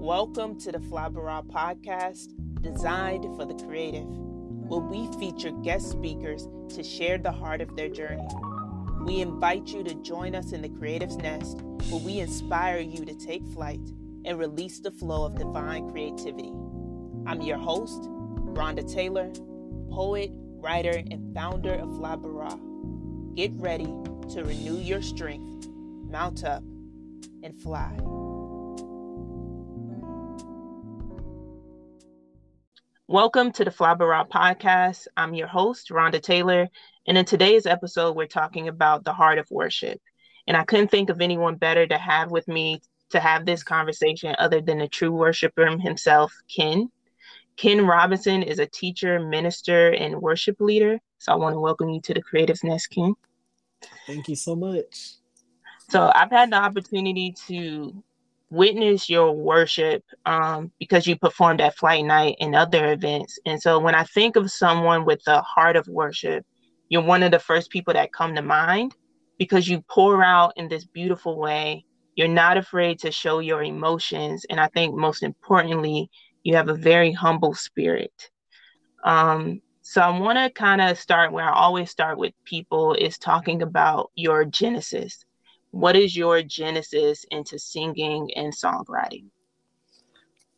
Welcome to the Flabara podcast, designed for the creative, where we feature guest speakers to share the heart of their journey. We invite you to join us in the Creative's Nest, where we inspire you to take flight and release the flow of divine creativity. I'm your host, Rhonda Taylor, poet, writer, and founder of Flabara. Get ready to renew your strength, mount up, and fly. Welcome to the Flabara podcast. I'm your host, Rhonda Taylor, and in today's episode, we're talking about the heart of worship. And I couldn't think of anyone better to have with me to have this conversation other than the true worshiper himself, Ken. Ken Robinson is a teacher, minister, and worship leader. So I want to welcome you to the Creative's Nest, Ken. Thank you so much. So I've had the opportunity to witness your worship um, because you performed at Flight Night and other events. And so when I think of someone with the heart of worship, you're one of the first people that come to mind because you pour out in this beautiful way. You're not afraid to show your emotions. And I think most importantly, you have a very humble spirit. Um, so I want to kind of start where I always start with people is talking about your genesis what is your genesis into singing and songwriting?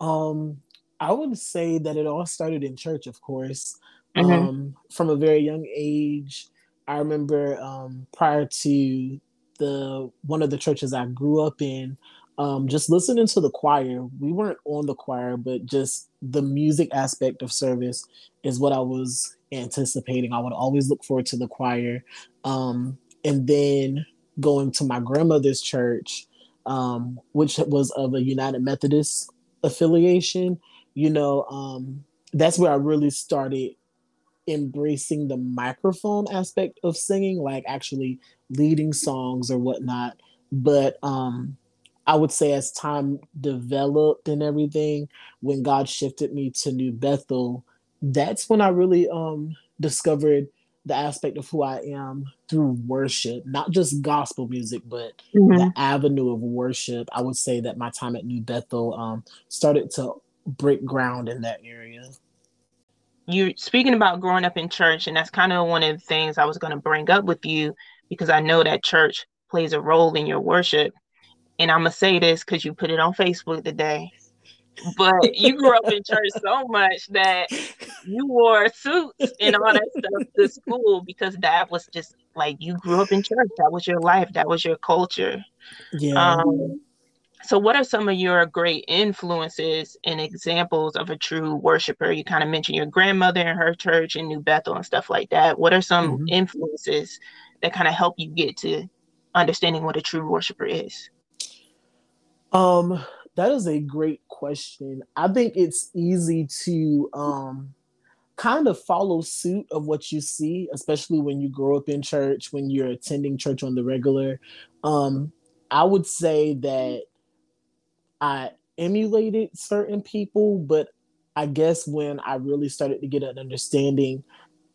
Um, I would say that it all started in church, of course. Mm-hmm. Um, from a very young age, I remember um, prior to the one of the churches I grew up in, um, just listening to the choir. We weren't on the choir, but just the music aspect of service is what I was anticipating. I would always look forward to the choir. Um, and then going to my grandmother's church, um, which was of a United Methodist affiliation, you know, um, that's where I really started embracing the microphone aspect of singing, like actually leading songs or whatnot. But um, I would say as time developed and everything, when God shifted me to New Bethel, that's when I really um, discovered the aspect of who I am through worship, not just gospel music, but mm-hmm. the avenue of worship. I would say that my time at New Bethel um, started to break ground in that area. You're speaking about growing up in church, and that's kind of one of the things I was going to bring up with you because I know that church plays a role in your worship. And I'm going to say this because you put it on Facebook today but you grew up in church so much that you wore suits and all that stuff to school because that was just like you grew up in church. That was your life. That was your culture. Yeah. Um, so, what are some of your great influences and examples of a true worshiper? You kind of mentioned your grandmother and her church in New Bethel and stuff like that. What are some mm-hmm. influences that kind of help you get to understanding what a true worshiper is? Um, that is a great question. I think it's easy to um, kind of follow suit of what you see, especially when you grow up in church, when you're attending church on the regular. Um, I would say that I emulated certain people, but I guess when I really started to get an understanding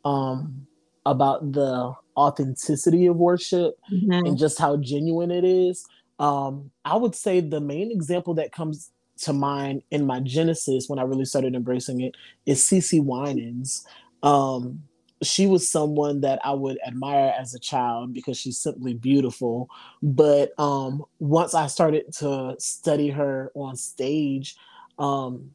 um, about the authenticity of worship mm-hmm. and just how genuine it is, um, I would say the main example that comes to mind in my genesis when I really started embracing it is CeCe Winans. Um, she was someone that I would admire as a child because she's simply beautiful. But um, once I started to study her on stage, um,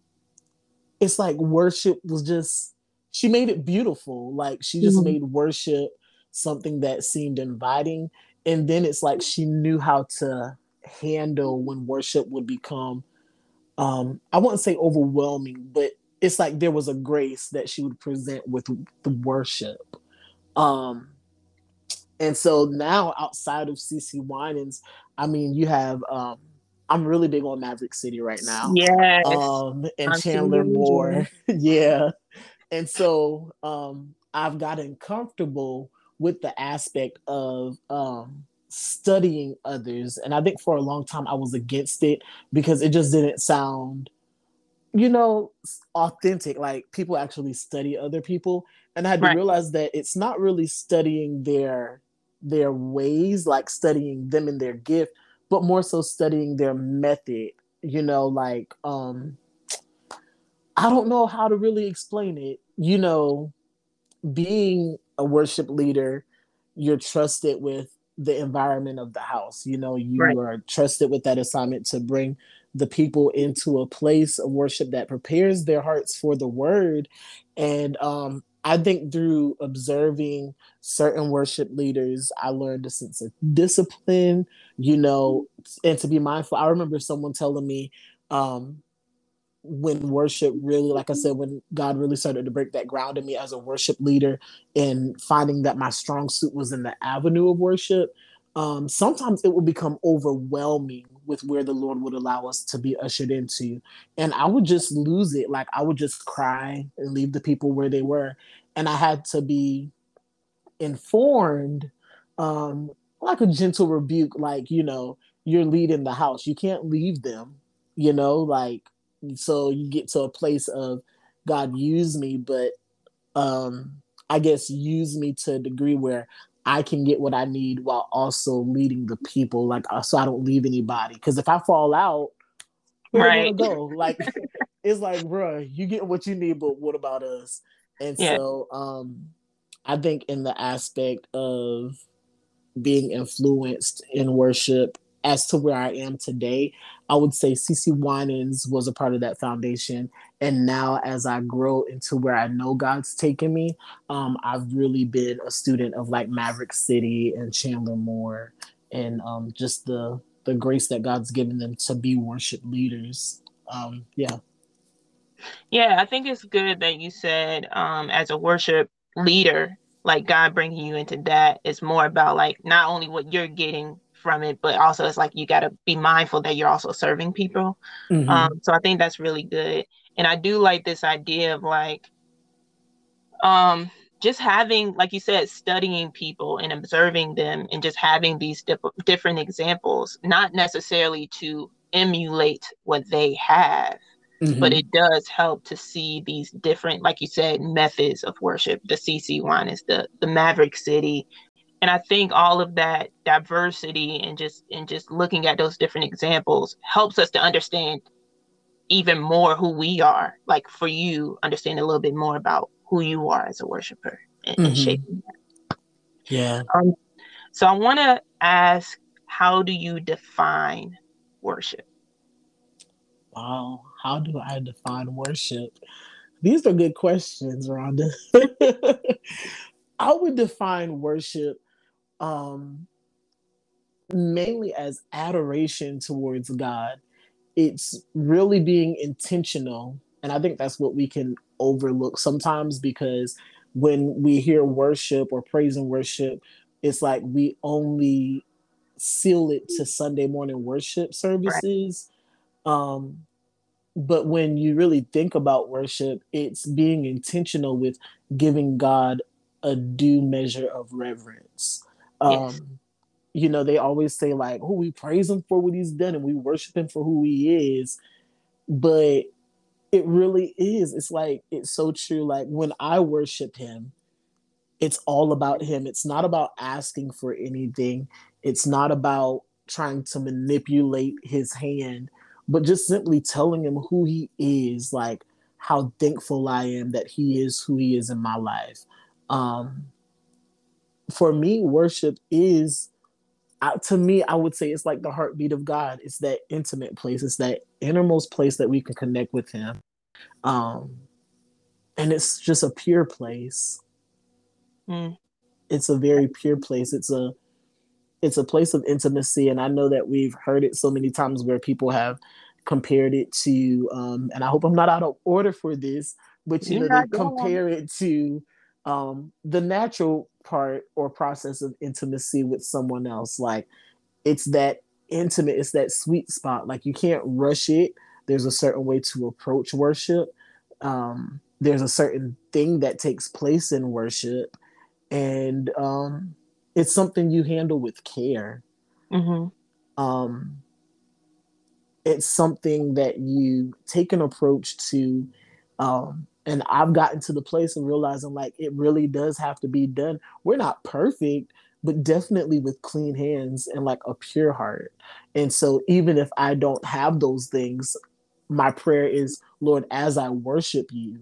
it's like worship was just, she made it beautiful. Like she just mm-hmm. made worship something that seemed inviting and then it's like she knew how to handle when worship would become um i wouldn't say overwhelming but it's like there was a grace that she would present with the worship um and so now outside of CeCe Winans, I mean you have um I'm really big on Maverick City right now. Yeah. Um and Chandler Moore. yeah. And so um I've gotten comfortable with the aspect of um, studying others. And I think for a long time I was against it because it just didn't sound, you know, authentic. Like people actually study other people. And I had to right. realize that it's not really studying their their ways, like studying them and their gift, but more so studying their method you know, like um I don't know how to really explain it. You know, being a worship leader, you're trusted with the environment of the house. You know, you right. are trusted with that assignment to bring the people into a place of worship that prepares their hearts for the word. And um, I think through observing certain worship leaders, I learned a sense of discipline, you know, and to be mindful. I remember someone telling me, um, when worship really, like I said, when God really started to break that ground in me as a worship leader and finding that my strong suit was in the avenue of worship, um, sometimes it would become overwhelming with where the Lord would allow us to be ushered into. And I would just lose it. Like I would just cry and leave the people where they were. And I had to be informed, um, like a gentle rebuke, like, you know, you're leading the house. You can't leave them, you know, like so you get to a place of God use me, but um I guess use me to a degree where I can get what I need while also leading the people, like uh, so I don't leave anybody. Because if I fall out, where right. go? Like it's like, bro, you get what you need, but what about us? And yeah. so um I think in the aspect of being influenced in worship as to where I am today, I would say CeCe Winans was a part of that foundation. And now, as I grow into where I know God's taken me, um, I've really been a student of like Maverick City and Chandler Moore, and um, just the the grace that God's given them to be worship leaders. Um, yeah. Yeah, I think it's good that you said um, as a worship leader, like God bringing you into that is more about like not only what you're getting from it, but also it's like you got to be mindful that you're also serving people. Mm-hmm. Um, so I think that's really good. And I do like this idea of like, um, just having, like you said, studying people and observing them and just having these dip- different examples, not necessarily to emulate what they have, mm-hmm. but it does help to see these different, like you said, methods of worship. The CeCe Winans the the Maverick City, and i think all of that diversity and just and just looking at those different examples helps us to understand even more who we are like for you understand a little bit more about who you are as a worshiper and, mm-hmm. and shaping that. Yeah. Um, so i want to ask how do you define worship? Wow. How do i define worship? These are good questions rhonda. I would define worship um, mainly as adoration towards God. It's really being intentional. And I think that's what we can overlook sometimes because when we hear worship or praise and worship, it's like we only seal it to Sunday morning worship services. Right. Um, but when you really think about worship, it's being intentional with giving God a due measure of reverence. Um, yes. You know, they always say like, "Oh, we praise him for what he's done, and we worship him for who he is." But it really is. It's like it's so true. Like when I worship him, it's all about him. It's not about asking for anything. It's not about trying to manipulate his hand, but just simply telling him who he is, like how thankful I am that he is who he is in my life. Um, for me, worship is uh, to me, I would say it's like the heartbeat of God. It's that intimate place. It's that innermost place that we can connect with Him. Um, and it's just a pure place. Mm. It's a very pure place. It's a it's a place of intimacy, and I know that we've heard it so many times where people have compared it to, um, and I hope I'm not out of order for this, but you You're know they compare it to um, the natural part or process of intimacy with someone else. Like it's that intimate, it's that sweet spot. Like you can't rush it. There's a certain way to approach worship. Um, there's a certain thing that takes place in worship, and um, it's something you handle with care. Mm-hmm. Um, it's something that you take an approach to um, and I've gotten to the place of realizing like it really does have to be done. We're not perfect, but definitely with clean hands and like a pure heart. And so, even if I don't have those things, my prayer is, Lord, as I worship you,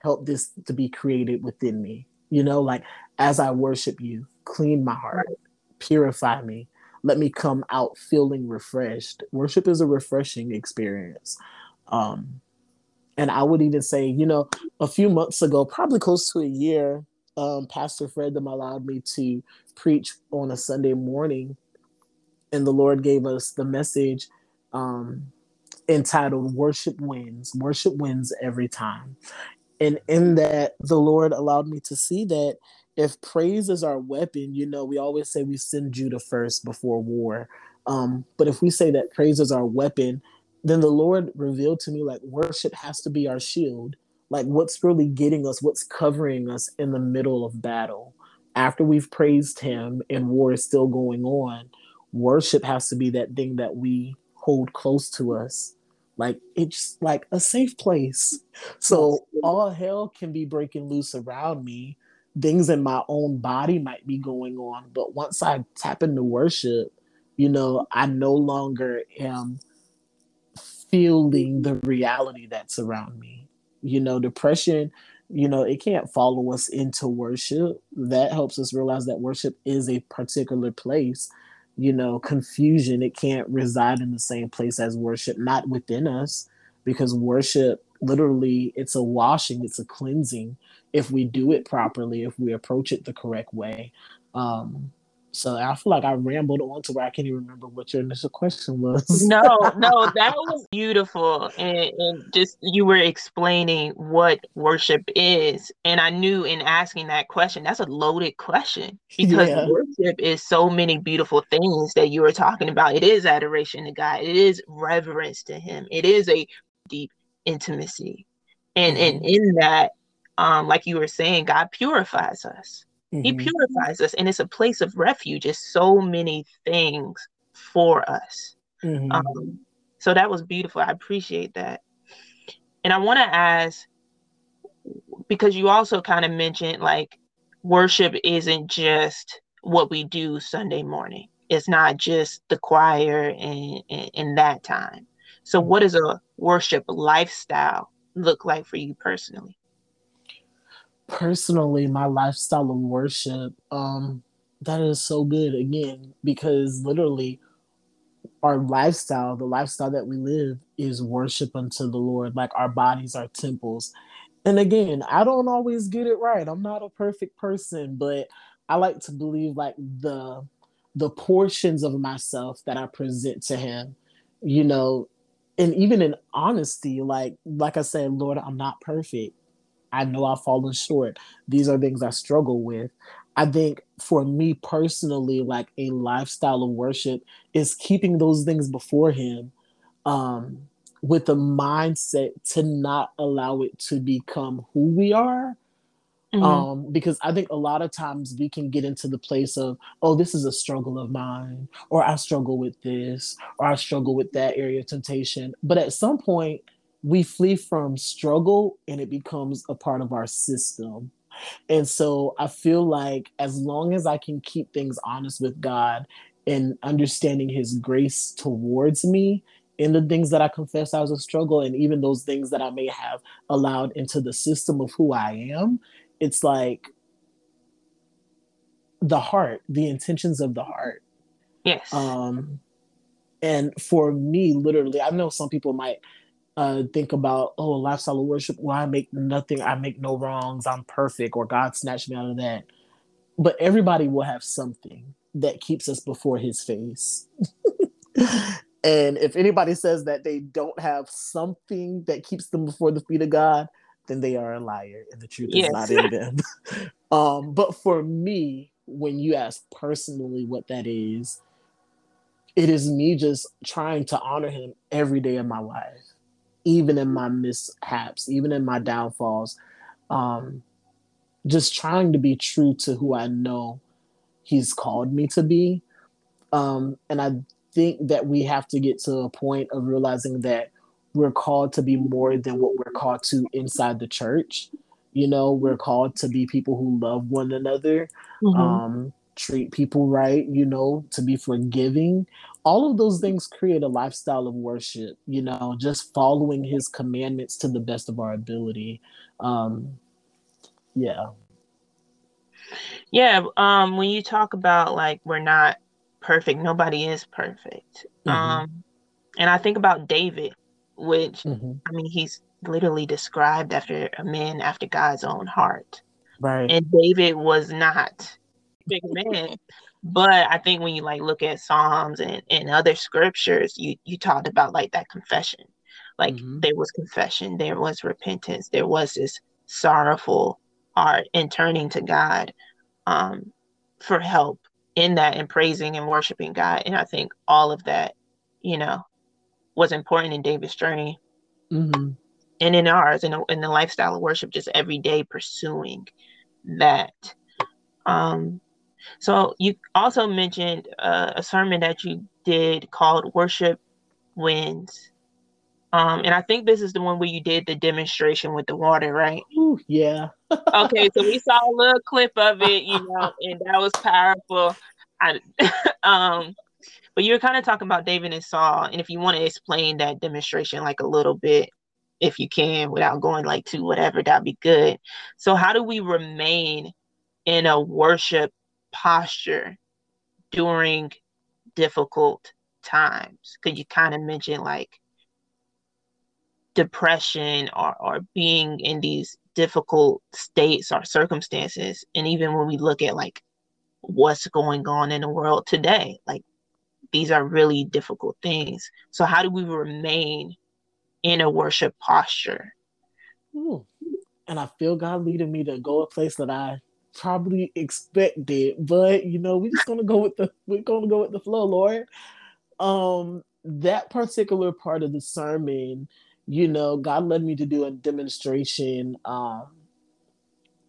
help this to be created within me. You know, like as I worship you, clean my heart, purify me, let me come out feeling refreshed. Worship is a refreshing experience. Um, and I would even say, you know, a few months ago, probably close to a year, um, Pastor Fred allowed me to preach on a Sunday morning, and the Lord gave us the message um, entitled "Worship Wins." Worship wins every time, and in that, the Lord allowed me to see that if praise is our weapon, you know, we always say we send Judah first before war. Um, but if we say that praise is our weapon, then the Lord revealed to me like worship has to be our shield. Like what's really getting us, what's covering us in the middle of battle. After we've praised him and war is still going on, worship has to be that thing that we hold close to us. Like it's like a safe place. So all hell can be breaking loose around me things in my own body might be going on. But once I tap into worship, you know, I no longer am feeling the reality that's around me. You know, depression, you know, it can't follow us into worship. That helps us realize that worship is a particular place. You know, confusion, it can't reside in the same place as worship, not within us, because worship literally it's a washing, it's a cleansing if we do it properly, if we approach it the correct way. Um, so I feel like I rambled on to where I can't even remember what your initial question was. no, no, that was beautiful. And, and, just you were explaining what worship is. And I knew in asking that question, that's a loaded question because yeah. worship is so many beautiful things that you were talking about. It is adoration to God, it is reverence to Him, it is a deep intimacy. And, mm-hmm. and in that, um, like you were saying, God purifies us. Mm-hmm. He purifies us, and it's a place of refuge. It's so many things for us. Mm-hmm. Um, so that was beautiful. I appreciate that. And I want to ask because you also kind of mentioned like worship isn't just what we do Sunday morning. It's not just the choir and, and, and that time. So, what does a worship lifestyle look like for you personally? Personally my lifestyle of worship um that is so good again because literally our lifestyle the lifestyle that we live is worship unto the lord like our bodies are temples. And again i don't always get it right. I'm not a perfect person but i like to believe like the the portions of myself that i present to him you know and even in honesty like like i said lord i'm not perfect I know I've fallen short. These are things I struggle with. I think for me personally, like a lifestyle of worship is keeping those things before Him um, with the mindset to not allow it to become who we are. Mm-hmm. Um, because I think a lot of times we can get into the place of, oh, this is a struggle of mine, or I struggle with this, or I struggle with that area of temptation. But at some point, we flee from struggle and it becomes a part of our system. And so I feel like as long as I can keep things honest with God and understanding his grace towards me in the things that I confess I was a struggle and even those things that I may have allowed into the system of who I am, it's like the heart, the intentions of the heart. Yes. Um and for me, literally, I know some people might uh, think about oh lifestyle of worship well i make nothing i make no wrongs i'm perfect or god snatched me out of that. But everybody will have something that keeps us before his face. And if anybody says that they don't have something that keeps them before the feet of god then they are a liar and the truth yes. is not in them. Um, but for me when you ask personally what that is it is me just trying to honor him every day of my life even in my mishaps, even in my downfalls, um, just trying to be true to who I know He's called me to be. Um, and I think that we have to get to a point of realizing that we're called to be more than what we're called to inside the church. You know, we're called to be people who love one another. Mm-hmm. Um, treat people right, you know, to be forgiving. All of those things create a lifestyle of worship, you know, just following his commandments to the best of our ability. Um, yeah. Yeah. Um, when you talk about like we're not perfect, nobody is perfect. Mm-hmm. Um, and I think about David, which mm-hmm. I mean, he's literally described after a man after God's own heart. Right. And David was not big man. But I think when you like look at Psalms and, and other scriptures, you you talked about like that confession. Like mm-hmm. there was confession, there was repentance, there was this sorrowful heart and turning to God um, for help in that and praising and worshiping God. And I think all of that, you know, was important in David's journey. Mm-hmm. And in ours, in, in the lifestyle of worship, just every day pursuing that. Um, so you also mentioned uh, a sermon that you did called "Worship Wins," um, and I think this is the one where you did the demonstration with the water, right? Ooh, yeah. okay, so we saw a little clip of it, you know, and that was powerful. I, um, but you were kind of talking about David and Saul, and if you want to explain that demonstration like a little bit, if you can, without going like to whatever, that'd be good. So, how do we remain in a worship posture during difficult times? Could you kind of mention like depression or, or being in these difficult states or circumstances? And even when we look at like what's going on in the world today, like these are really difficult things. So, how do we remain in a worship posture? Ooh. And I feel God leading me to go a place that I probably expected, but you know, we're just gonna go with the we're gonna go with the flow, Lord. Um, that particular part of the sermon, you know, God led me to do a demonstration um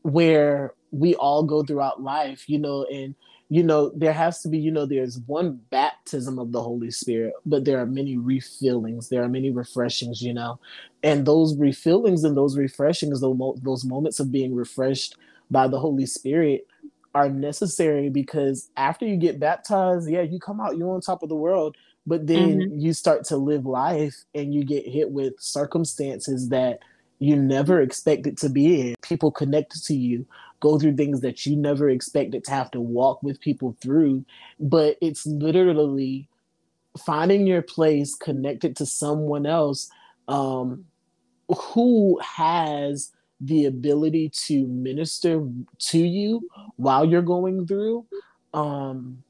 where we all go throughout life, you know, and you know, there has to be, you know, there's one baptism of the Holy Spirit, but there are many refillings, there are many refreshings, you know, and those refillings and those refreshings, those, those moments of being refreshed by the Holy Spirit are necessary because after you get baptized, yeah, you come out, you're on top of the world, but then mm-hmm. you start to live life and you get hit with circumstances that you never expected to be in. People connected to you go through things that you never expected to have to walk with people through. But it's literally finding your place connected to someone else um, who has the ability to minister to you while you're going through um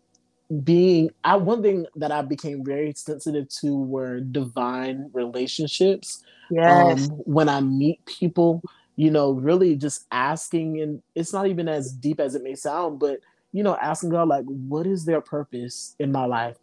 being I one thing that I became very sensitive to were divine relationships. Yes. Um, when I meet people, you know, really just asking, and it's not even as deep as it may sound, but you know, asking God like, what is their purpose in my life?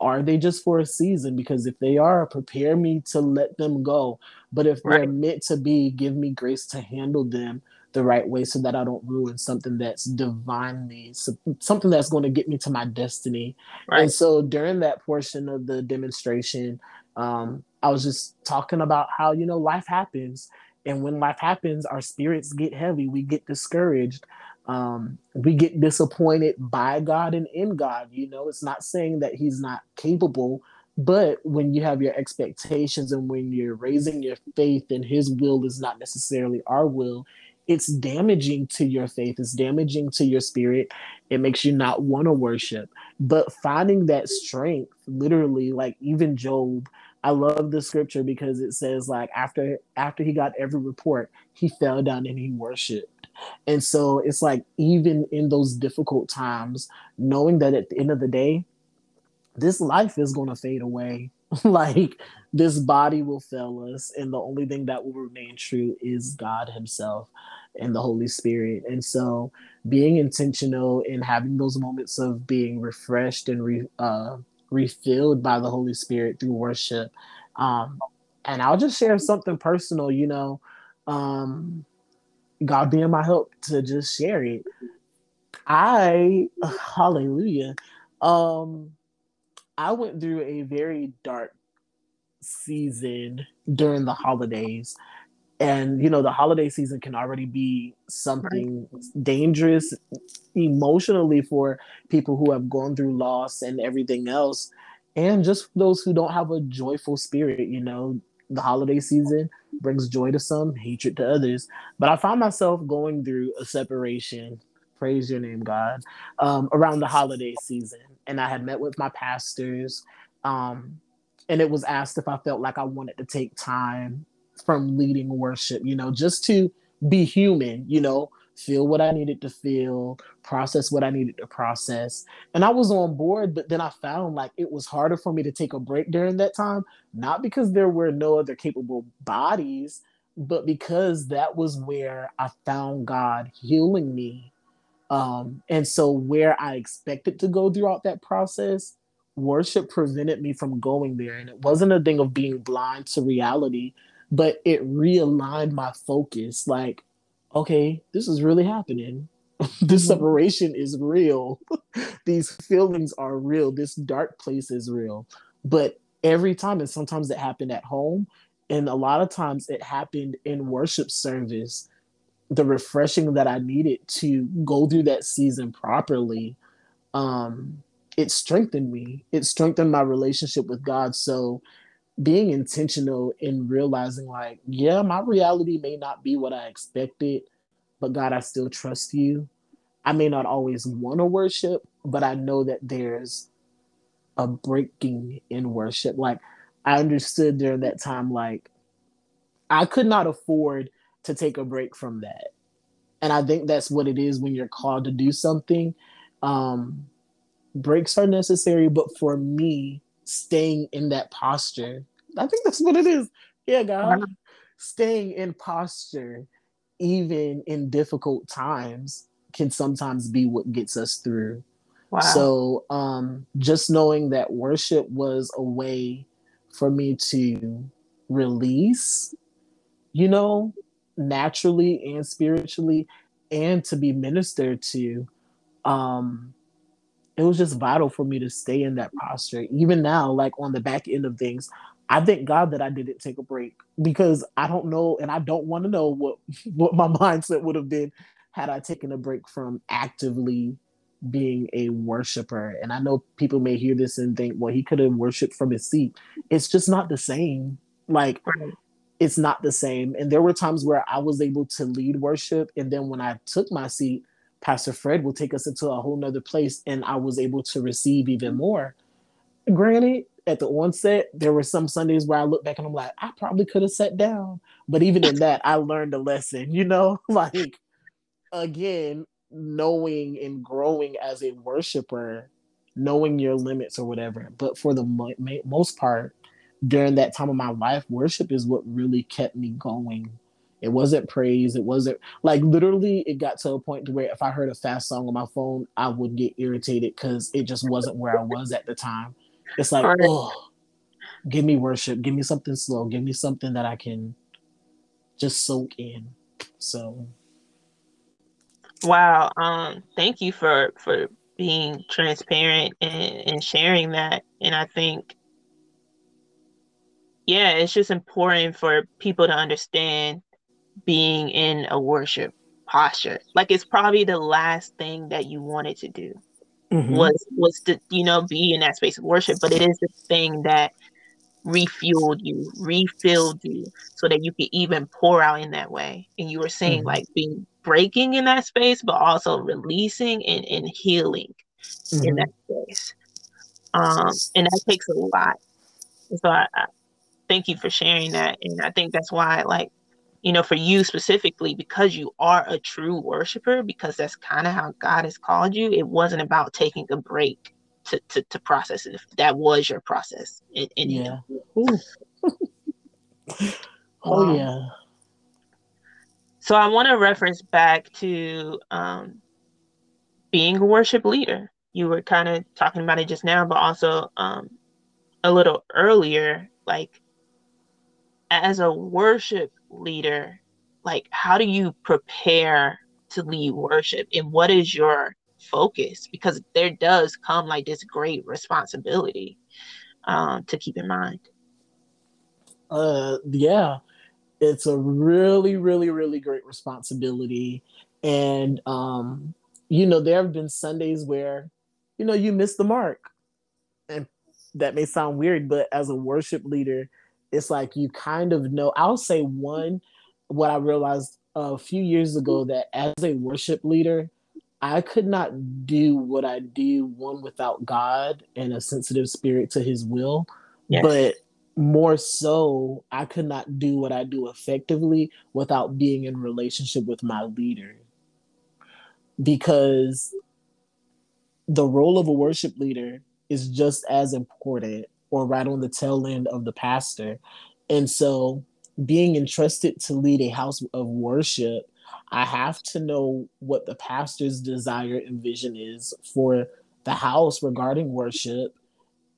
Are they just for a season? Because if they are, prepare me to let them go. But if right. they're meant to be, give me grace to handle them the right way so that I don't ruin something that's divinely, something that's going to get me to my destiny. Right. And so during that portion of the demonstration, um, I was just talking about how, you know, life happens. And when life happens, our spirits get heavy, we get discouraged um, we get disappointed by God and in God. You know, it's not saying that He's not capable, but when you have your expectations and when you're raising your faith and His will is not necessarily our will, it's damaging to your faith, it's damaging to your spirit. It makes you not want to worship. But finding that strength, literally, like even Job, I love the scripture because it says like after after he got every report, he fell down and he worshiped. And so it's like, even in those difficult times, knowing that at the end of the day, this life is going to fade away. like, this body will fail us. And the only thing that will remain true is God Himself and the Holy Spirit. And so, being intentional in having those moments of being refreshed and re, uh, refilled by the Holy Spirit through worship. Um, and I'll just share something personal, you know. Um, God being my help to just share it. I hallelujah. Um I went through a very dark season during the holidays and you know the holiday season can already be something right. dangerous emotionally for people who have gone through loss and everything else and just those who don't have a joyful spirit you know the holiday season brings joy to some hatred to others. But i found myself going through a separation praise your name god um, around the holiday season. And i had met with my pastors um, and it was asked if i felt like i wanted to take time from leading worship, you know, just to be human, you know, feel what I needed to feel, process what I needed to process. And I was on board, but then I found like it was harder for me to take a break during that time, not because there were no other capable bodies, but because that was where I found God healing me. Um, and so where I expected to go throughout that process, worship prevented me from going there. And it wasn't a thing of being blind to reality, but it realigned my focus like okay this is really happening. This mm-hmm. separation is real. These feelings are real. This dark place is real. But every time and sometimes it happened at home and a lot of times it happened in worship service the refreshing that i needed to go through that season properly um it strengthened me. It strengthened my relationship with god. So being intentional in realizing like yeah my reality may not be what i expected but god i still trust you. I may not always want to worship but i know that there's a breaking in worship. Like i understood during that time like i could not afford to take a break from that. And i think that's what it is when you're called to do something. Um breaks are necessary but for me staying in that posture. I think that's what it is. Yeah, God. Uh-huh. Staying in posture, even in difficult times, can sometimes be what gets us through. Wow. So um, just knowing that worship was a way for me to release, you know, naturally and spiritually, and to be ministered to. Um, it was just vital for me to stay in that posture. Even now, like on the back end of things, I thank God that I didn't take a break because I don't know and I don't want to know what what my mindset would have been had I taken a break from actively being a worshiper. And I know people may hear this and think, well, he could have worshiped from his seat. It's just not the same. Like it's not the same. And there were times where I was able to lead worship. And then when I took my seat, Pastor Fred will take us into a whole nother place, and I was able to receive even more. Granted, at the onset, there were some Sundays where I look back and I'm like, I probably could have sat down. But even in that, I learned a lesson, you know, like again, knowing and growing as a worshiper, knowing your limits or whatever. But for the mo- most part, during that time of my life, worship is what really kept me going it wasn't praise. It wasn't like literally. It got to a point to where if I heard a fast song on my phone, I would get irritated because it just wasn't where I was at the time. It's like, right. oh, give me worship. Give me something slow. Give me something that I can just soak in. So, wow. Um, thank you for for being transparent and, and sharing that. And I think yeah, it's just important for people to understand being in a worship posture. Like it's probably the last thing that you wanted to do mm-hmm. was was to you know be in that space of worship, but it is the thing that refueled you, refilled you, so that you could even pour out in that way. And you were saying mm-hmm. like being breaking in that space, but also releasing and, and healing mm-hmm. in that space. Um, and that takes a lot. So I, I thank you for sharing that. And I think that's why like you know, for you specifically, because you are a true worshiper, because that's kind of how God has called you, it wasn't about taking a break to, to, to process it. If that was your process. Yeah. oh, um, yeah. So I want to reference back to um, being a worship leader. You were kind of talking about it just now, but also um, a little earlier, like as a worship leader, like how do you prepare to lead worship and what is your focus? Because there does come like this great responsibility um, to keep in mind. Uh, yeah. it's a really, really, really great responsibility. And um, you know, there have been Sundays where, you know, you miss the mark. And that may sound weird, but as a worship leader, it's like you kind of know. I'll say one, what I realized a few years ago that as a worship leader, I could not do what I do one without God and a sensitive spirit to his will. Yes. But more so, I could not do what I do effectively without being in relationship with my leader. Because the role of a worship leader is just as important or right on the tail end of the pastor. And so being entrusted to lead a house of worship, I have to know what the pastor's desire and vision is for the house regarding worship.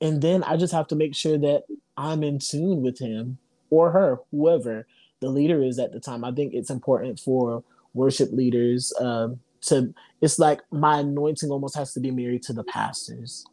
And then I just have to make sure that I'm in tune with him or her, whoever the leader is at the time. I think it's important for worship leaders um, to, it's like my anointing almost has to be married to the pastors.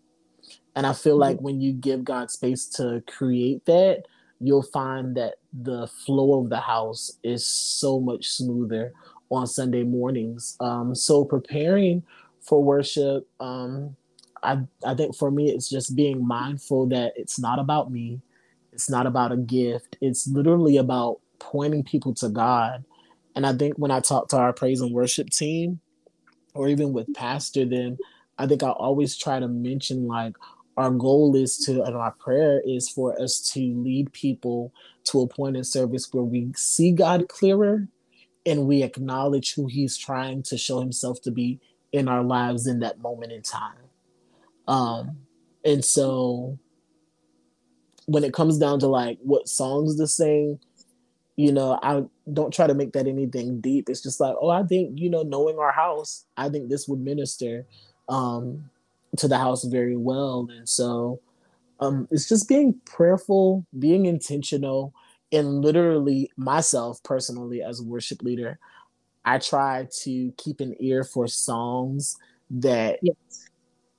And I feel like mm-hmm. when you give God space to create that, you'll find that the flow of the house is so much smoother on Sunday mornings. Um, so preparing for worship, um, I, I think for me, it's just being mindful that it's not about me. It's not about a gift. It's literally about pointing people to God. And I think when I talk to our praise and worship team, or even with pastor, then I think I always try to mention like, our goal is to and our prayer is for us to lead people to a point in service where we see God clearer and we acknowledge who he's trying to show himself to be in our lives in that moment in time. Um and so when it comes down to like what songs to sing, you know, I don't try to make that anything deep. It's just like, oh, I think, you know, knowing our house, I think this would minister. Um, to the house very well. And so um, it's just being prayerful, being intentional, and literally myself personally as a worship leader, I try to keep an ear for songs that yes.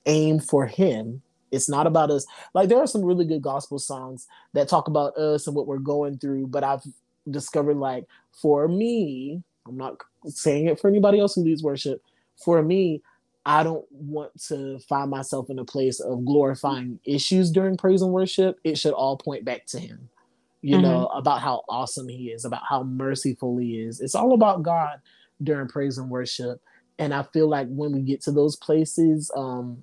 aim for him. It's not about us. Like there are some really good gospel songs that talk about us and what we're going through, but I've discovered like for me, I'm not saying it for anybody else who leads worship. For me, I don't want to find myself in a place of glorifying issues during praise and worship. It should all point back to Him, you mm-hmm. know, about how awesome He is, about how merciful He is. It's all about God during praise and worship. And I feel like when we get to those places, um,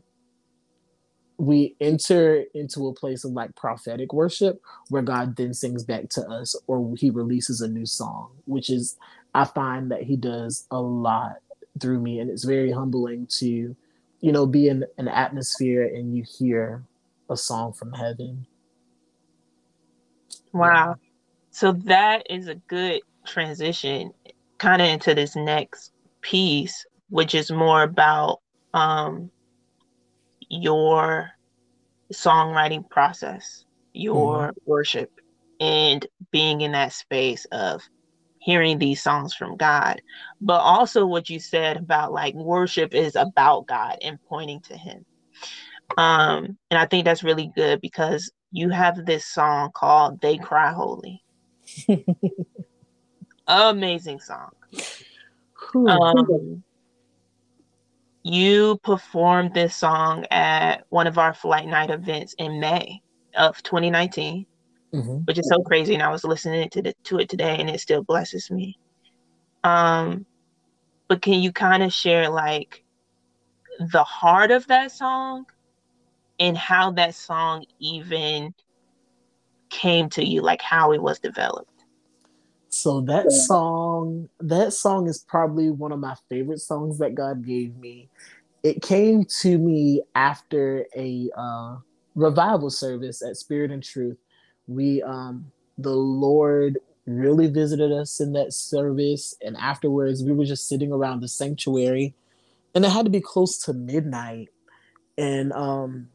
we enter into a place of like prophetic worship where God then sings back to us or he releases a new song, which is, I find that he does a lot through me and it's very humbling to you know be in an atmosphere and you hear a song from heaven wow so that is a good transition kind of into this next piece which is more about um your songwriting process your mm-hmm. worship and being in that space of hearing these songs from God, but also what you said about like worship is about God and pointing to Him. Um, and I think that's really good because you have this song called They Cry Holy. Amazing song. Um, you performed this song at one of our flight night events in May of 2019 mm-hmm. which is so crazy. And I was listening to the, to it today, and it still blesses me. Um, but can you kind of share like the heart of that song and how that song even came to you, like how it was developed? So that song, that song is probably one of my favorite songs that God gave me. It came to me after a uh, revival service at Spirit and Truth we um the lord really visited us in that service and afterwards we were just sitting around the sanctuary and it had to be close to midnight. And um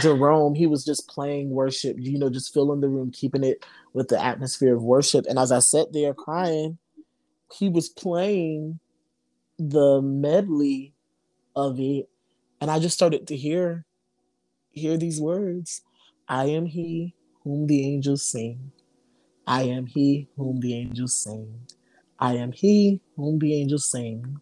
jerome he was just playing worship you know just filling the room keeping it with the atmosphere of worship. And as i sat there crying he was playing the medley of it and i just started to hear hear these words i am he whom the angels sing. I am he whom the angels sing. I am he whom the angels sing.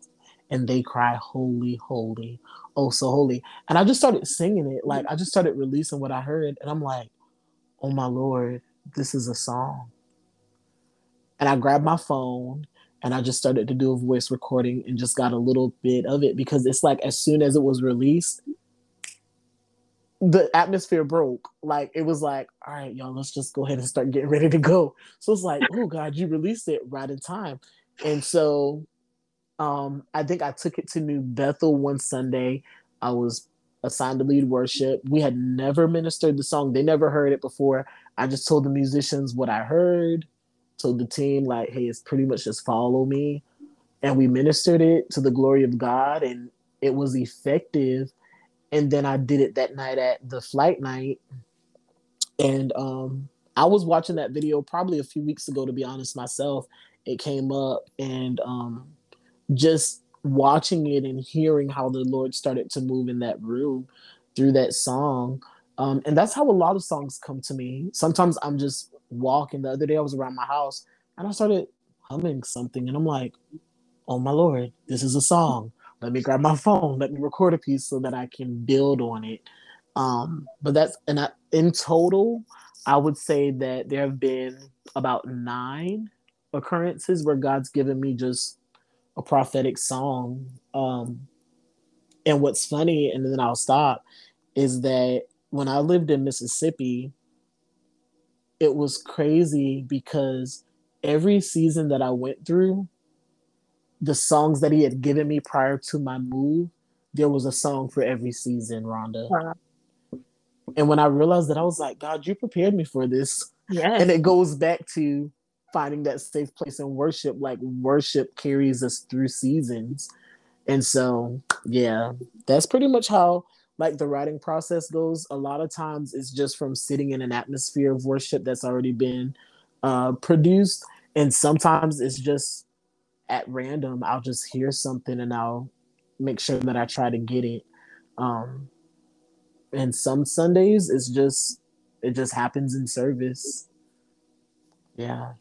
And they cry, Holy, holy, oh so holy. And I just started singing it. Like I just started releasing what I heard. And I'm like, oh my Lord, this is a song. And I grabbed my phone and I just started to do a voice recording and just got a little bit of it because it's like as soon as it was released, the atmosphere broke. Like it was like, all right, y'all, let's just go ahead and start getting ready to go. So it's like, oh God, you released it right in time. And so um, I think I took it to New Bethel one Sunday. I was assigned to lead worship. We had never ministered the song. They never heard it before. I just told the musicians what I heard, told the team, like, hey, it's pretty much just follow me. And we ministered it to the glory of God, and it was effective and then I did it that night at the flight night. And um, I was watching that video probably a few weeks ago, to be honest myself. It came up and um, just watching it and hearing how the Lord started to move in that room through that song. Um, and that's how a lot of songs come to me. Sometimes I'm just walking. The other day I was around my house and I started humming something, and I'm like, oh my Lord, this is a song let me grab my phone, let me record a piece so that I can build on it. Um, but that's and I, in total, I would say that there have been about nine occurrences where God's given me just a prophetic song. Um, and what's funny, and then I'll stop, is that when I lived in Mississippi, it was crazy because every season that I went through, the songs that he had given me prior to my move, there was a song for every season, Rhonda. Wow. And when I realized that, I was like, God, you prepared me for this. Yes. And it goes back to finding that safe place in worship. Like worship carries us through seasons. And so, yeah, that's pretty much how like the writing process goes. A lot of times it's just from sitting in an atmosphere of worship that's already been uh, produced. And sometimes it's just at random I'll just hear something and I'll make sure that I try to get it. Um, and some Sundays it's just it just happens in service. Yeah.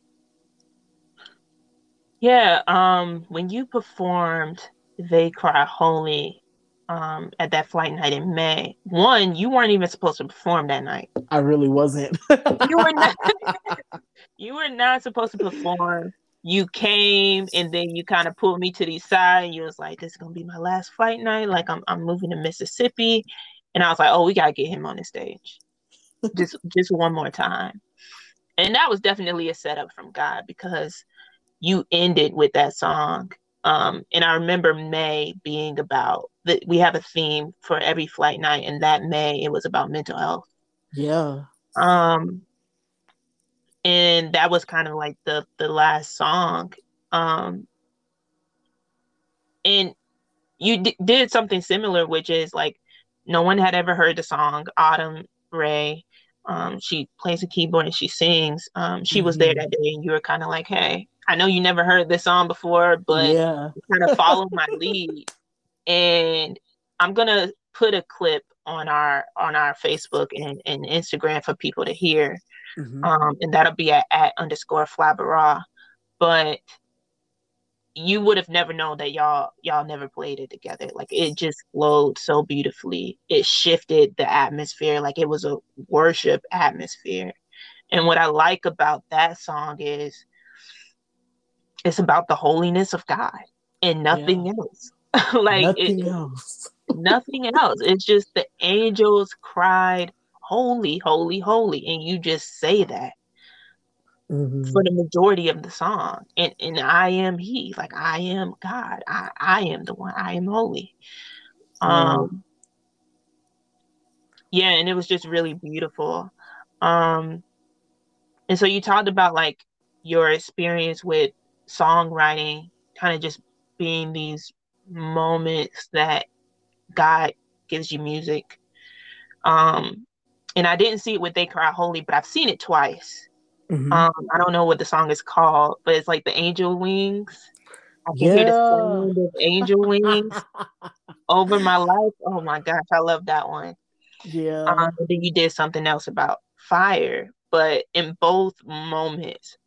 Yeah, um when you performed They Cry Holy um at that flight night in May, one, you weren't even supposed to perform that night. I really wasn't. you were not you were not supposed to perform you came and then you kind of pulled me to the side and you was like, This is gonna be my last fight night. Like I'm I'm moving to Mississippi. And I was like, Oh, we gotta get him on the stage. just just one more time. And that was definitely a setup from God because you ended with that song. Um, and I remember May being about that we have a theme for every flight night, and that May it was about mental health. Yeah. Um, and that was kind of like the the last song. Um and you d- did something similar which is like no one had ever heard the song autumn ray. Um she plays a keyboard and she sings. Um she mm-hmm. was there mm-hmm. that day and you were kind of like hey. I know you never heard this song before but yeah. kind of follow my lead. And i'm gonna put a clip on our on our facebook and, and instagram for people to hear Mm-hmm. Um, and that'll be at, at underscore Flabara. But you would have never known that y'all y'all never played it together. Like it just flowed so beautifully. It shifted the atmosphere. Like it was a worship atmosphere. And what I like about that song is it's about the holiness of God and nothing yeah. else. like nothing it, else. nothing else. It's just the angels cried holy, holy, holy. And you just say that mm-hmm. for the majority of the song. And and I am he, like I am God. I, I am the one, I am holy. Um yeah, and it was just really beautiful. Um and so you talked about like your experience with songwriting, kind of just being these moments that God gives you music. Um, and I didn't see it with They Cry Holy, but I've seen it twice. Mm-hmm. Um, I don't know what the song is called, but it's like the angel wings. I can yeah. hear the sound of angel wings over my life. Oh my gosh, I love that one. Yeah. Um, then you did something else about fire. But in both moments,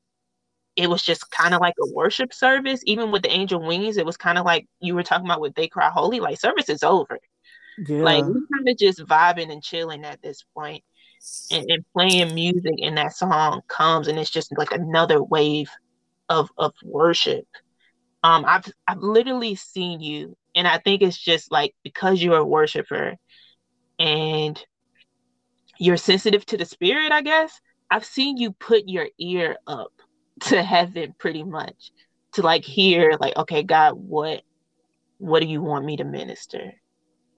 it was just kind of like a worship service. Even with the angel wings, it was kind of like you were talking about with They Cry Holy, like service is over. Yeah. Like we kind of just vibing and chilling at this point. And, and playing music and that song comes and it's just like another wave of of worship. Um I've I've literally seen you and I think it's just like because you're a worshiper and you're sensitive to the spirit, I guess. I've seen you put your ear up to heaven pretty much to like hear like okay god what what do you want me to minister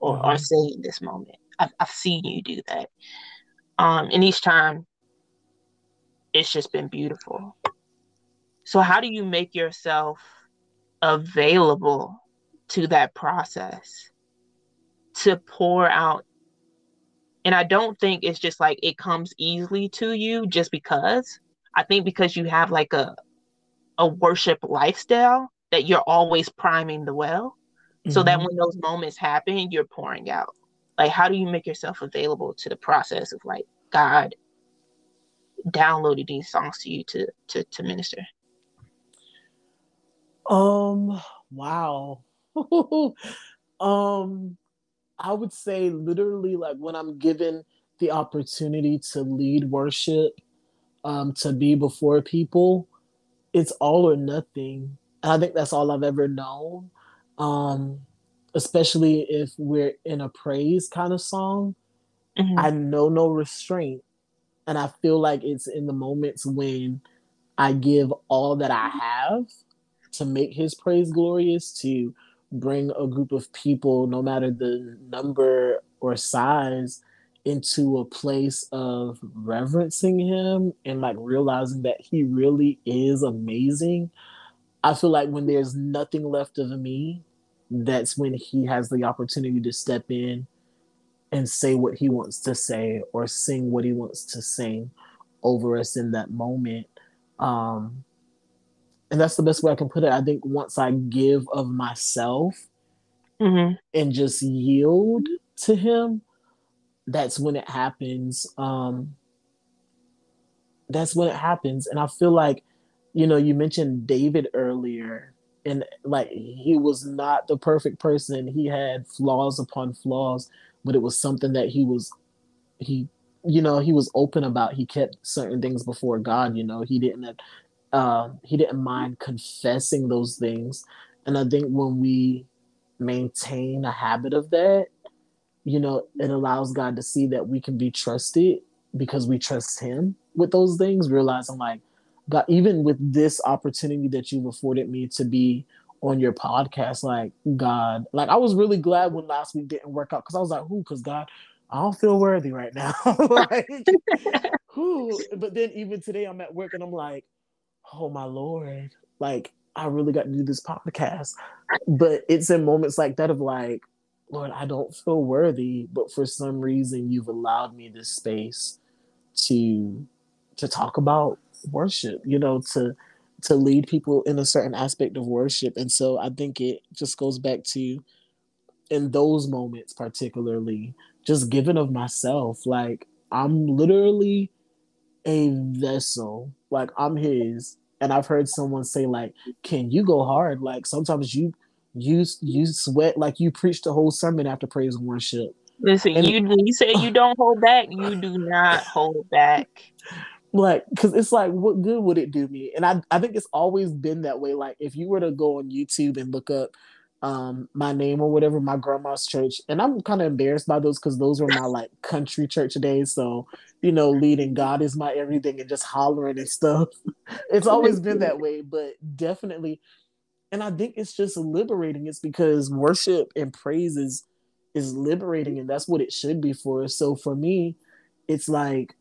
or, mm-hmm. or say in this moment? I've, I've seen you do that. Um and each time it's just been beautiful. So how do you make yourself available to that process to pour out? And i don't think it's just like it comes easily to you just because I think because you have like a a worship lifestyle that you're always priming the well mm-hmm. so that mm-hmm. when those moments happen, you're pouring out. Like how do you make yourself available to the process of like God downloaded these songs to you to to to minister? Um wow. um I would say literally like when I'm given the opportunity to lead worship um, to be before people, it's all or nothing. And I think that's all I've ever known. Um, especially if we're in a praise kind of song. Mm-hmm. I know no restraint. And I feel like it's in the moments when I give all that I have to make his praise glorious, to bring a group of people, no matter the number or size, into a place of reverencing him and like realizing that he really is amazing. I feel like when there's nothing left of me, that's when he has the opportunity to step in and say what he wants to say or sing what he wants to sing over us in that moment. Um, and that's the best way I can put it. I think once I give of myself mm-hmm. and just yield to him, that's when it happens. Um, that's when it happens. And I feel like, you know, you mentioned David earlier, and like he was not the perfect person. He had flaws upon flaws, but it was something that he was, he, you know, he was open about. He kept certain things before God. You know, he didn't, uh, he didn't mind confessing those things. And I think when we maintain a habit of that, you know, it allows God to see that we can be trusted because we trust Him with those things, realizing like, God, even with this opportunity that you've afforded me to be on your podcast, like, God, like, I was really glad when last week didn't work out because I was like, who? Because God, I don't feel worthy right now. like, who? But then even today, I'm at work and I'm like, oh my Lord, like, I really got to do this podcast. But it's in moments like that of like, Lord, I don't feel worthy, but for some reason you've allowed me this space to to talk about worship, you know, to to lead people in a certain aspect of worship. And so I think it just goes back to in those moments particularly just giving of myself. Like I'm literally a vessel. Like I'm his. And I've heard someone say like can you go hard? Like sometimes you you you sweat like you preached the whole sermon after praise and worship. Listen, and, you you say you don't hold back, you do not hold back. Like, cause it's like, what good would it do me? And I I think it's always been that way. Like, if you were to go on YouTube and look up um my name or whatever, my grandma's church, and I'm kind of embarrassed by those because those were my like country church days. So you know, leading God is my everything and just hollering and stuff. it's always been that way, but definitely and I think it's just liberating. It's because worship and praise is is liberating, and that's what it should be for us. So for me, it's like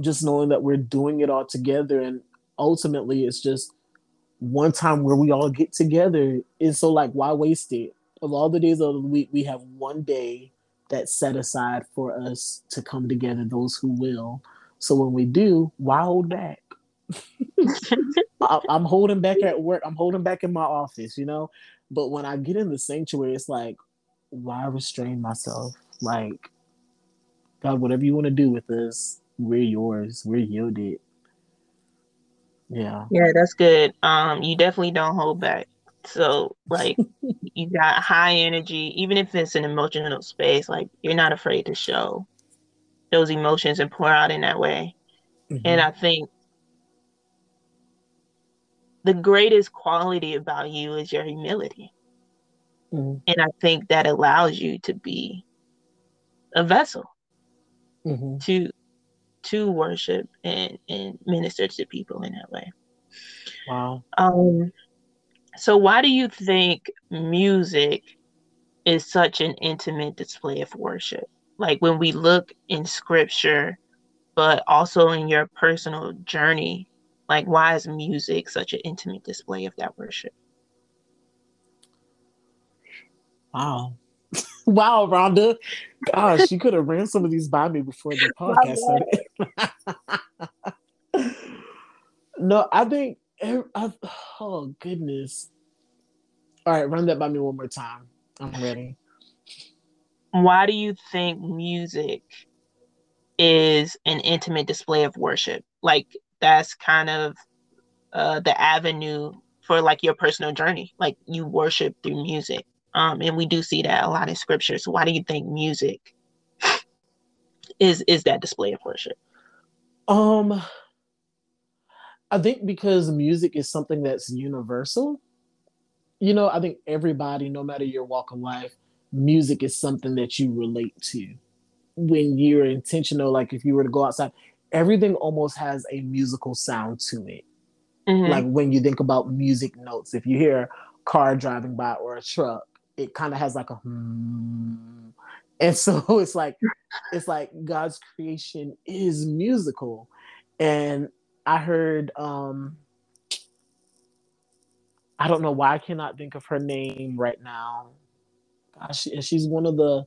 just knowing that we're doing it all together, and ultimately, it's just one time where we all get together. And so, like, why waste it? Of all the days of the week, we have one day that's set aside for us to come together. Those who will. So when we do, why hold back? I, am holding back at work. I'm holding back in my office, you know. But when I get in the sanctuary, it's like, why restrain myself? Like, God, whatever you want to do with this, we're yours. We're yielded. Yeah. Yeah, that's good. Um, you definitely don't hold back. So like you got high energy, even if it's an emotional space, like you're not afraid to show those emotions and pour out in that way. Mm-hmm. And I think the greatest quality about you is your humility. Mm-hmm. And I think that allows you to be a vessel mm-hmm. to to worship and, and minister to people in that way. Wow. Um so why do you think music is such an intimate display of worship? Like when we look in scripture, but also in your personal journey, like why is music such an intimate display of that worship? Wow. wow, Rhonda. Gosh, you could have ran some of these by me before the podcast started. no, I think I, oh goodness. All right, run that by me one more time. I'm ready. Why do you think music is an intimate display of worship? Like that's kind of uh, the avenue for like your personal journey. Like you worship through music. Um, and we do see that a lot in scripture. So why do you think music is is that display of worship? Um I think because music is something that's universal. You know, I think everybody, no matter your walk of life, music is something that you relate to. When you're intentional, like if you were to go outside, everything almost has a musical sound to it. Mm-hmm. Like when you think about music notes, if you hear a car driving by or a truck, it kind of has like a hmm. And so it's like it's like God's creation is musical. And I heard um I don't know why I cannot think of her name right now. Gosh, and she's one of the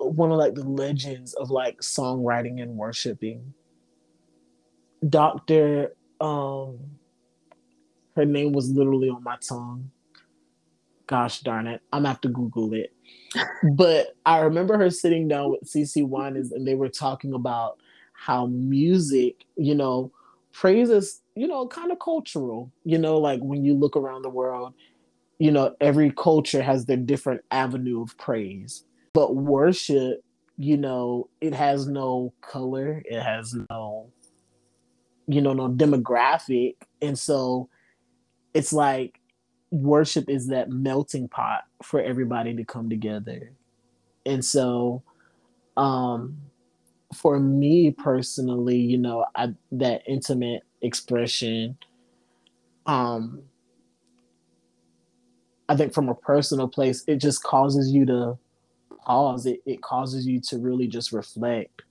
one of like the legends of like songwriting and worshiping. Dr. Um her name was literally on my tongue. Gosh darn it. I'm gonna have to Google it. But I remember her sitting down with CeCe Winans and they were talking about how music, you know, praise is, you know, kind of cultural. You know, like when you look around the world, you know, every culture has their different avenue of praise. But worship, you know, it has no color, it has no, you know, no demographic. And so it's like worship is that melting pot for everybody to come together. And so um for me personally, you know, I, that intimate expression, um, I think from a personal place, it just causes you to pause. It, it causes you to really just reflect.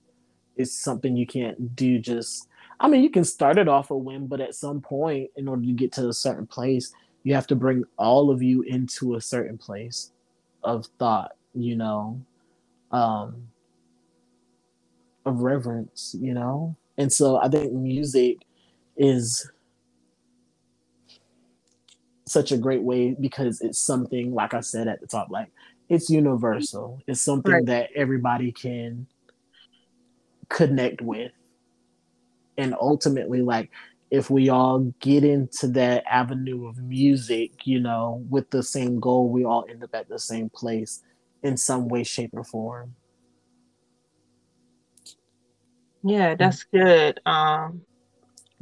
It's something you can't do just, I mean, you can start it off a win, but at some point, in order to get to a certain place, you have to bring all of you into a certain place of thought, you know. Um, of reverence, you know? And so I think music is such a great way because it's something, like I said at the top, like it's universal. It's something right. that everybody can connect with. And ultimately, like, if we all get into that avenue of music, you know, with the same goal, we all end up at the same place in some way, shape, or form. Yeah, that's good. Um,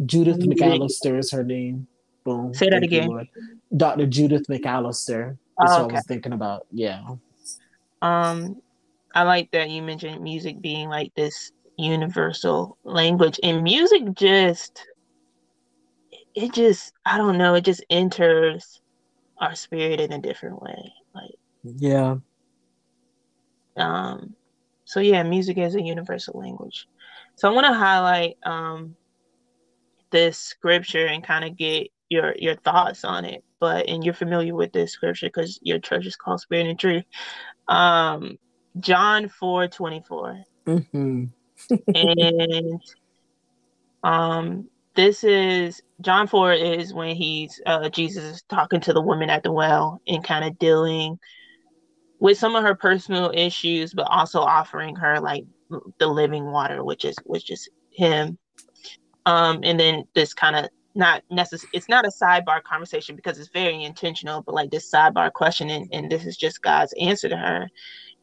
Judith McAllister is her name. Boom. Say that Thank again. You, Dr. Judith McAllister. That's oh, okay. what I was thinking about. Yeah. Um, I like that you mentioned music being like this universal language, and music just it just I don't know, it just enters our spirit in a different way. Like yeah. Um so yeah, music is a universal language. So I want to highlight um, this scripture and kind of get your your thoughts on it. But and you're familiar with this scripture because your church is called Spirit and Truth. Um, John four twenty four. Mm-hmm. and um, this is John four is when he's uh, Jesus is talking to the woman at the well and kind of dealing with some of her personal issues, but also offering her like the living water, which is which is him. Um, and then this kind of not necessary it's not a sidebar conversation because it's very intentional, but like this sidebar question, and, and this is just God's answer to her.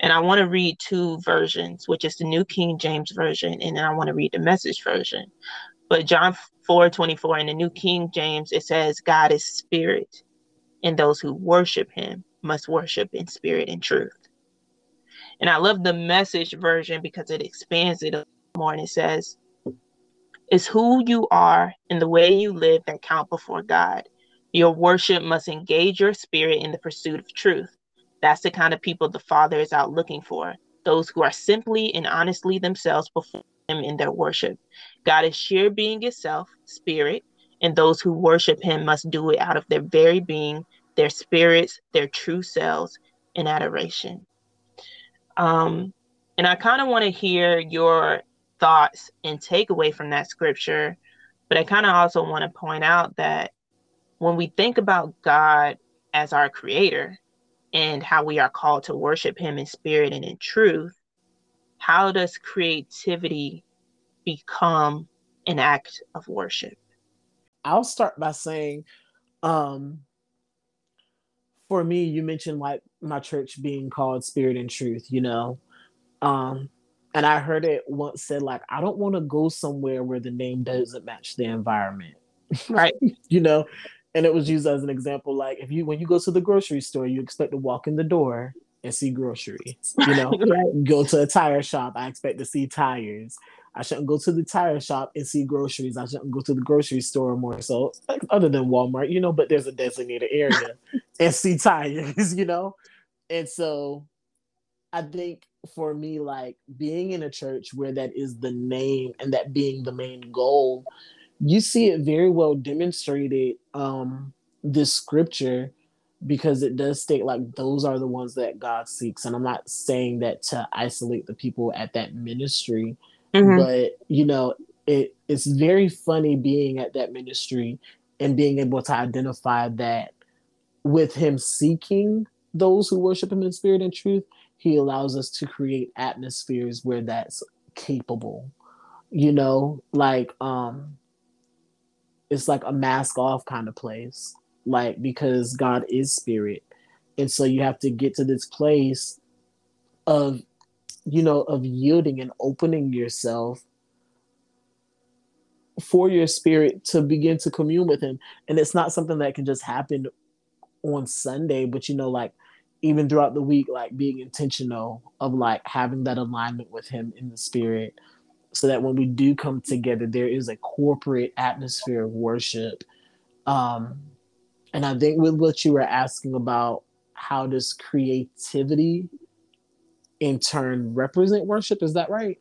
And I want to read two versions, which is the New King James Version, and then I want to read the message version. But John 4 24 in the New King James, it says, God is spirit, and those who worship him must worship in spirit and truth. And I love the message version because it expands it more and it says, It's who you are and the way you live that count before God. Your worship must engage your spirit in the pursuit of truth. That's the kind of people the Father is out looking for those who are simply and honestly themselves before Him in their worship. God is sheer being itself, spirit, and those who worship Him must do it out of their very being, their spirits, their true selves, in adoration. Um, and I kind of want to hear your thoughts and takeaway from that scripture, but I kind of also want to point out that when we think about God as our creator and how we are called to worship him in spirit and in truth, how does creativity become an act of worship? I'll start by saying, um, for me, you mentioned like my church being called Spirit and Truth, you know. Um, and I heard it once said, like, I don't want to go somewhere where the name doesn't match the environment. Right. you know, and it was used as an example, like if you when you go to the grocery store, you expect to walk in the door and see groceries. You know, right. go to a tire shop, I expect to see tires. I shouldn't go to the tire shop and see groceries. I shouldn't go to the grocery store more so, other than Walmart, you know, but there's a designated area and see tires, you know? And so I think for me, like being in a church where that is the name and that being the main goal, you see it very well demonstrated um this scripture because it does state like those are the ones that God seeks. And I'm not saying that to isolate the people at that ministry Mm-hmm. But you know, it it's very funny being at that ministry and being able to identify that with him seeking those who worship him in spirit and truth, he allows us to create atmospheres where that's capable. You know, like um it's like a mask off kind of place. Like because God is spirit. And so you have to get to this place of you know, of yielding and opening yourself for your spirit to begin to commune with him. And it's not something that can just happen on Sunday, but you know, like even throughout the week, like being intentional of like having that alignment with him in the spirit so that when we do come together, there is a corporate atmosphere of worship. Um, and I think with what you were asking about, how does creativity in turn represent worship. Is that right?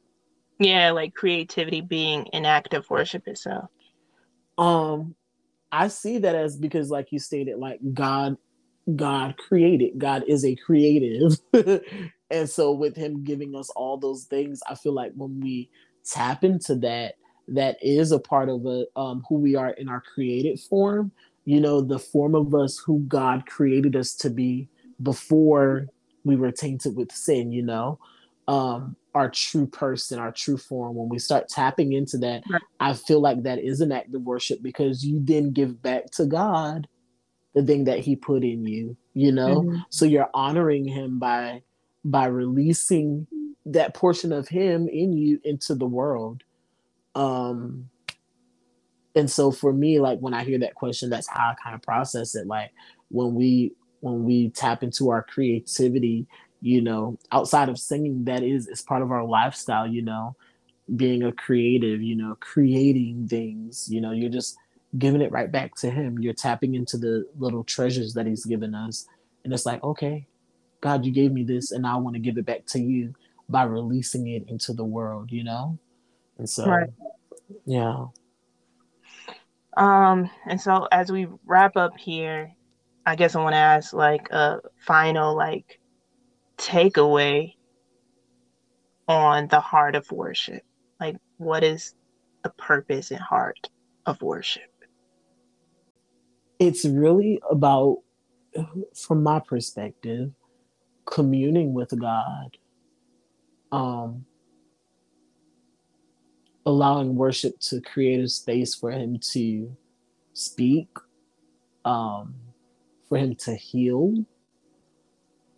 Yeah, like creativity being an act of worship itself. Um, I see that as because, like you stated, like God, God created. God is a creative, and so with Him giving us all those things, I feel like when we tap into that, that is a part of a, um, who we are in our created form. You know, the form of us who God created us to be before we were tainted with sin, you know, um, our true person, our true form. When we start tapping into that, right. I feel like that is an act of worship because you then give back to God the thing that He put in you, you know. Mm-hmm. So you're honoring Him by by releasing that portion of Him in you into the world. Um, and so for me, like when I hear that question, that's how I kind of process it. Like when we when we tap into our creativity, you know, outside of singing, that is is part of our lifestyle, you know, being a creative, you know, creating things, you know, you're just giving it right back to him. You're tapping into the little treasures that he's given us. And it's like, okay, God, you gave me this and I want to give it back to you by releasing it into the world, you know? And so right. yeah. Um, and so as we wrap up here, I guess I want to ask like a final like takeaway on the heart of worship. Like what is the purpose and heart of worship? It's really about from my perspective communing with God. Um allowing worship to create a space for him to speak, um, for him to heal.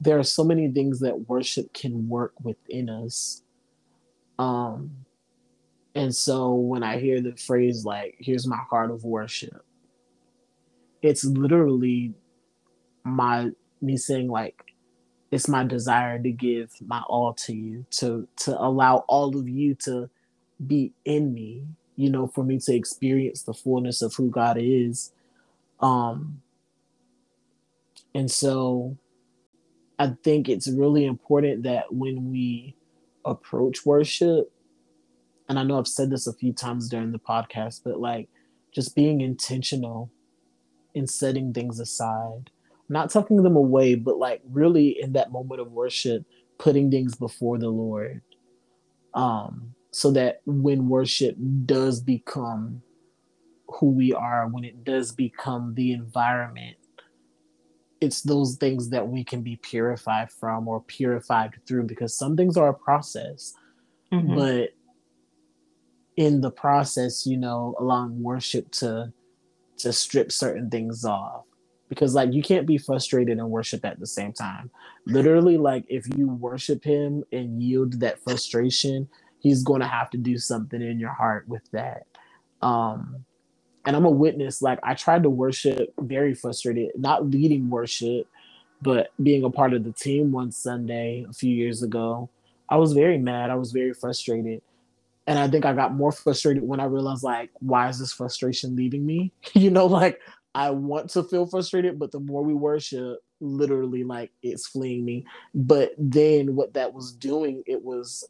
There are so many things that worship can work within us. Um, and so when I hear the phrase like, here's my heart of worship, it's literally my me saying like it's my desire to give my all to you to to allow all of you to be in me you know for me to experience the fullness of who god is. Um and so i think it's really important that when we approach worship and i know i've said this a few times during the podcast but like just being intentional in setting things aside not tucking them away, but like really in that moment of worship, putting things before the Lord. Um, so that when worship does become who we are, when it does become the environment, it's those things that we can be purified from or purified through because some things are a process. Mm-hmm. But in the process, you know, allowing worship to to strip certain things off because like you can't be frustrated and worship at the same time. Literally, like if you worship him and yield that frustration, he's going to have to do something in your heart with that. Um, and I'm a witness. Like I tried to worship very frustrated, not leading worship, but being a part of the team one Sunday a few years ago. I was very mad. I was very frustrated. And I think I got more frustrated when I realized, like, why is this frustration leaving me? you know, like I want to feel frustrated, but the more we worship, literally like it's fleeing me. But then what that was doing, it was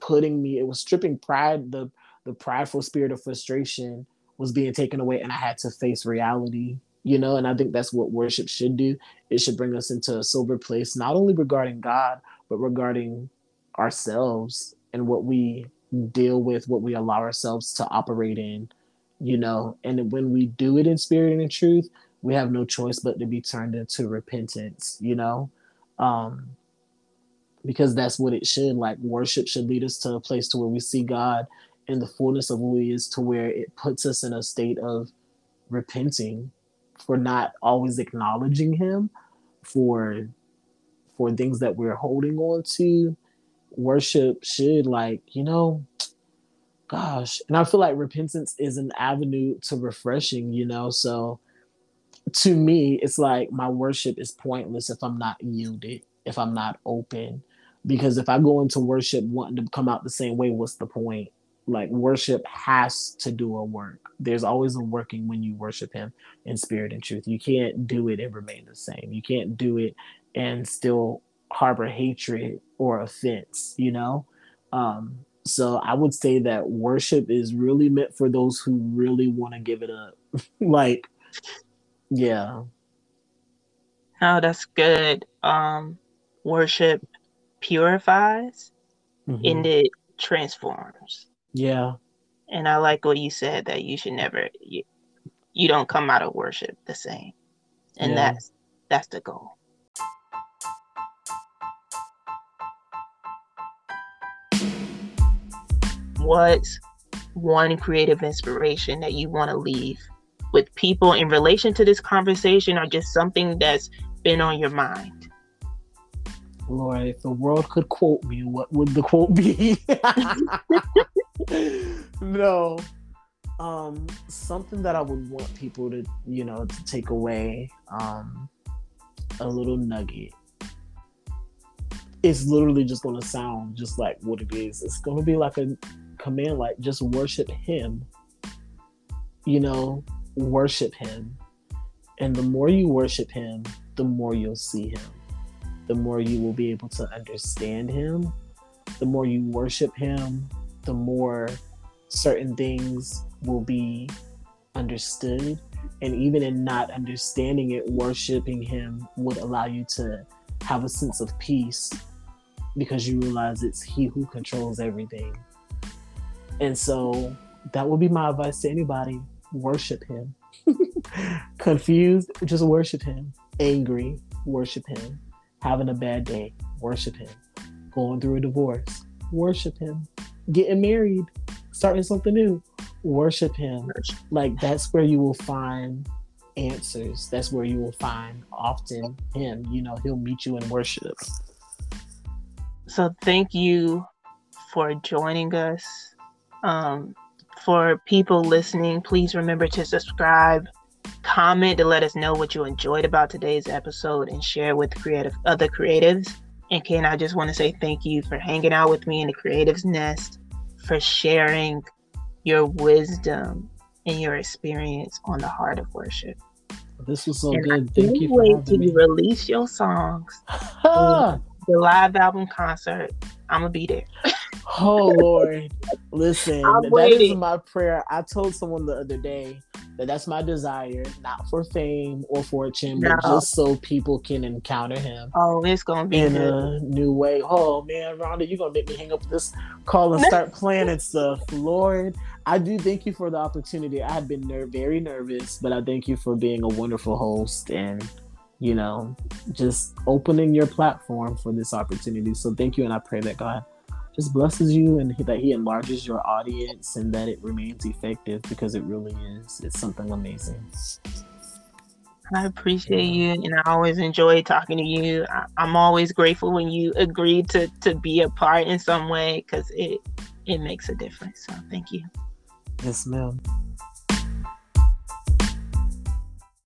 putting me, it was stripping pride, the the prideful spirit of frustration was being taken away and I had to face reality, you know, and I think that's what worship should do. It should bring us into a sober place, not only regarding God, but regarding ourselves and what we deal with, what we allow ourselves to operate in you know, and when we do it in spirit and in truth, we have no choice but to be turned into repentance, you know, um, because that's what it should. Like worship should lead us to a place to where we see God in the fullness of who He is, to where it puts us in a state of repenting for not always acknowledging Him, for for things that we're holding on to. Worship should like you know gosh. And i feel like repentance is an avenue to refreshing you know? So to me it's like my worship is pointless if i'm not yielded if i'm not open. Because if i go into worship wanting to come out the same way what's the point? Like worship has to do a work. There's always a working when you worship him in spirit and truth. You can't do it and remain the same. You can't do it and still harbor hatred or offense you know um so I would say that worship is really meant for those who really want to give it up. like, yeah. Oh, that's good. Um, worship purifies mm-hmm. and it transforms. Yeah. And I like what you said that you should never you, you don't come out of worship the same. And yeah. that's that's the goal. What's one creative inspiration that you want to leave with people in relation to this conversation or just something that's been on your mind? Laura, if the world could quote me, what would the quote be? no. Um, something that I would want people to, you know, to take away, um, a little nugget. It's literally just gonna sound just like what it is. It's gonna be like a command like just worship him you know worship him. And the more you worship him the more you'll see him. The more you will be able to understand him. The more you worship him the more certain things will be understood. And even in not understanding it worshiping him would allow you to have a sense of peace because you realize it's he who controls everything and so that would be my advice to anybody worship him. Confused, just worship him. Angry, worship him. Having a bad day, worship him. Going through a divorce, worship him. Getting married, starting something new, worship Him. Like that's where you will find answers. That's where you will find often Him. You know, He'll meet you in worship. So thank you for joining us. Um, for people listening, please remember to subscribe, comment to let us know what you enjoyed about today's episode, and share with creative other creatives. And Ken, I just want to say thank you for hanging out with me in the Creatives Nest, for sharing your wisdom and your experience on the heart of worship. This was so and good. Thank you. Wait till you release your songs. the live album concert. I'm gonna be there. oh Lord, listen, I'm that waiting. is my prayer. I told someone the other day that that's my desire, not for fame or fortune, no. but just so people can encounter him. Oh, it's gonna be in good. a new way. Oh man, Rhonda, you're gonna make me hang up this call and start planning stuff. Lord, I do thank you for the opportunity. I have been ner- very nervous, but I thank you for being a wonderful host and you know just opening your platform for this opportunity. So thank you, and I pray that God just blesses you and that he enlarges your audience and that it remains effective because it really is. It's something amazing. I appreciate you, and I always enjoy talking to you. I, am always grateful when you agree to to be a part in some way because it it makes a difference. So thank you. Yes, ma'am.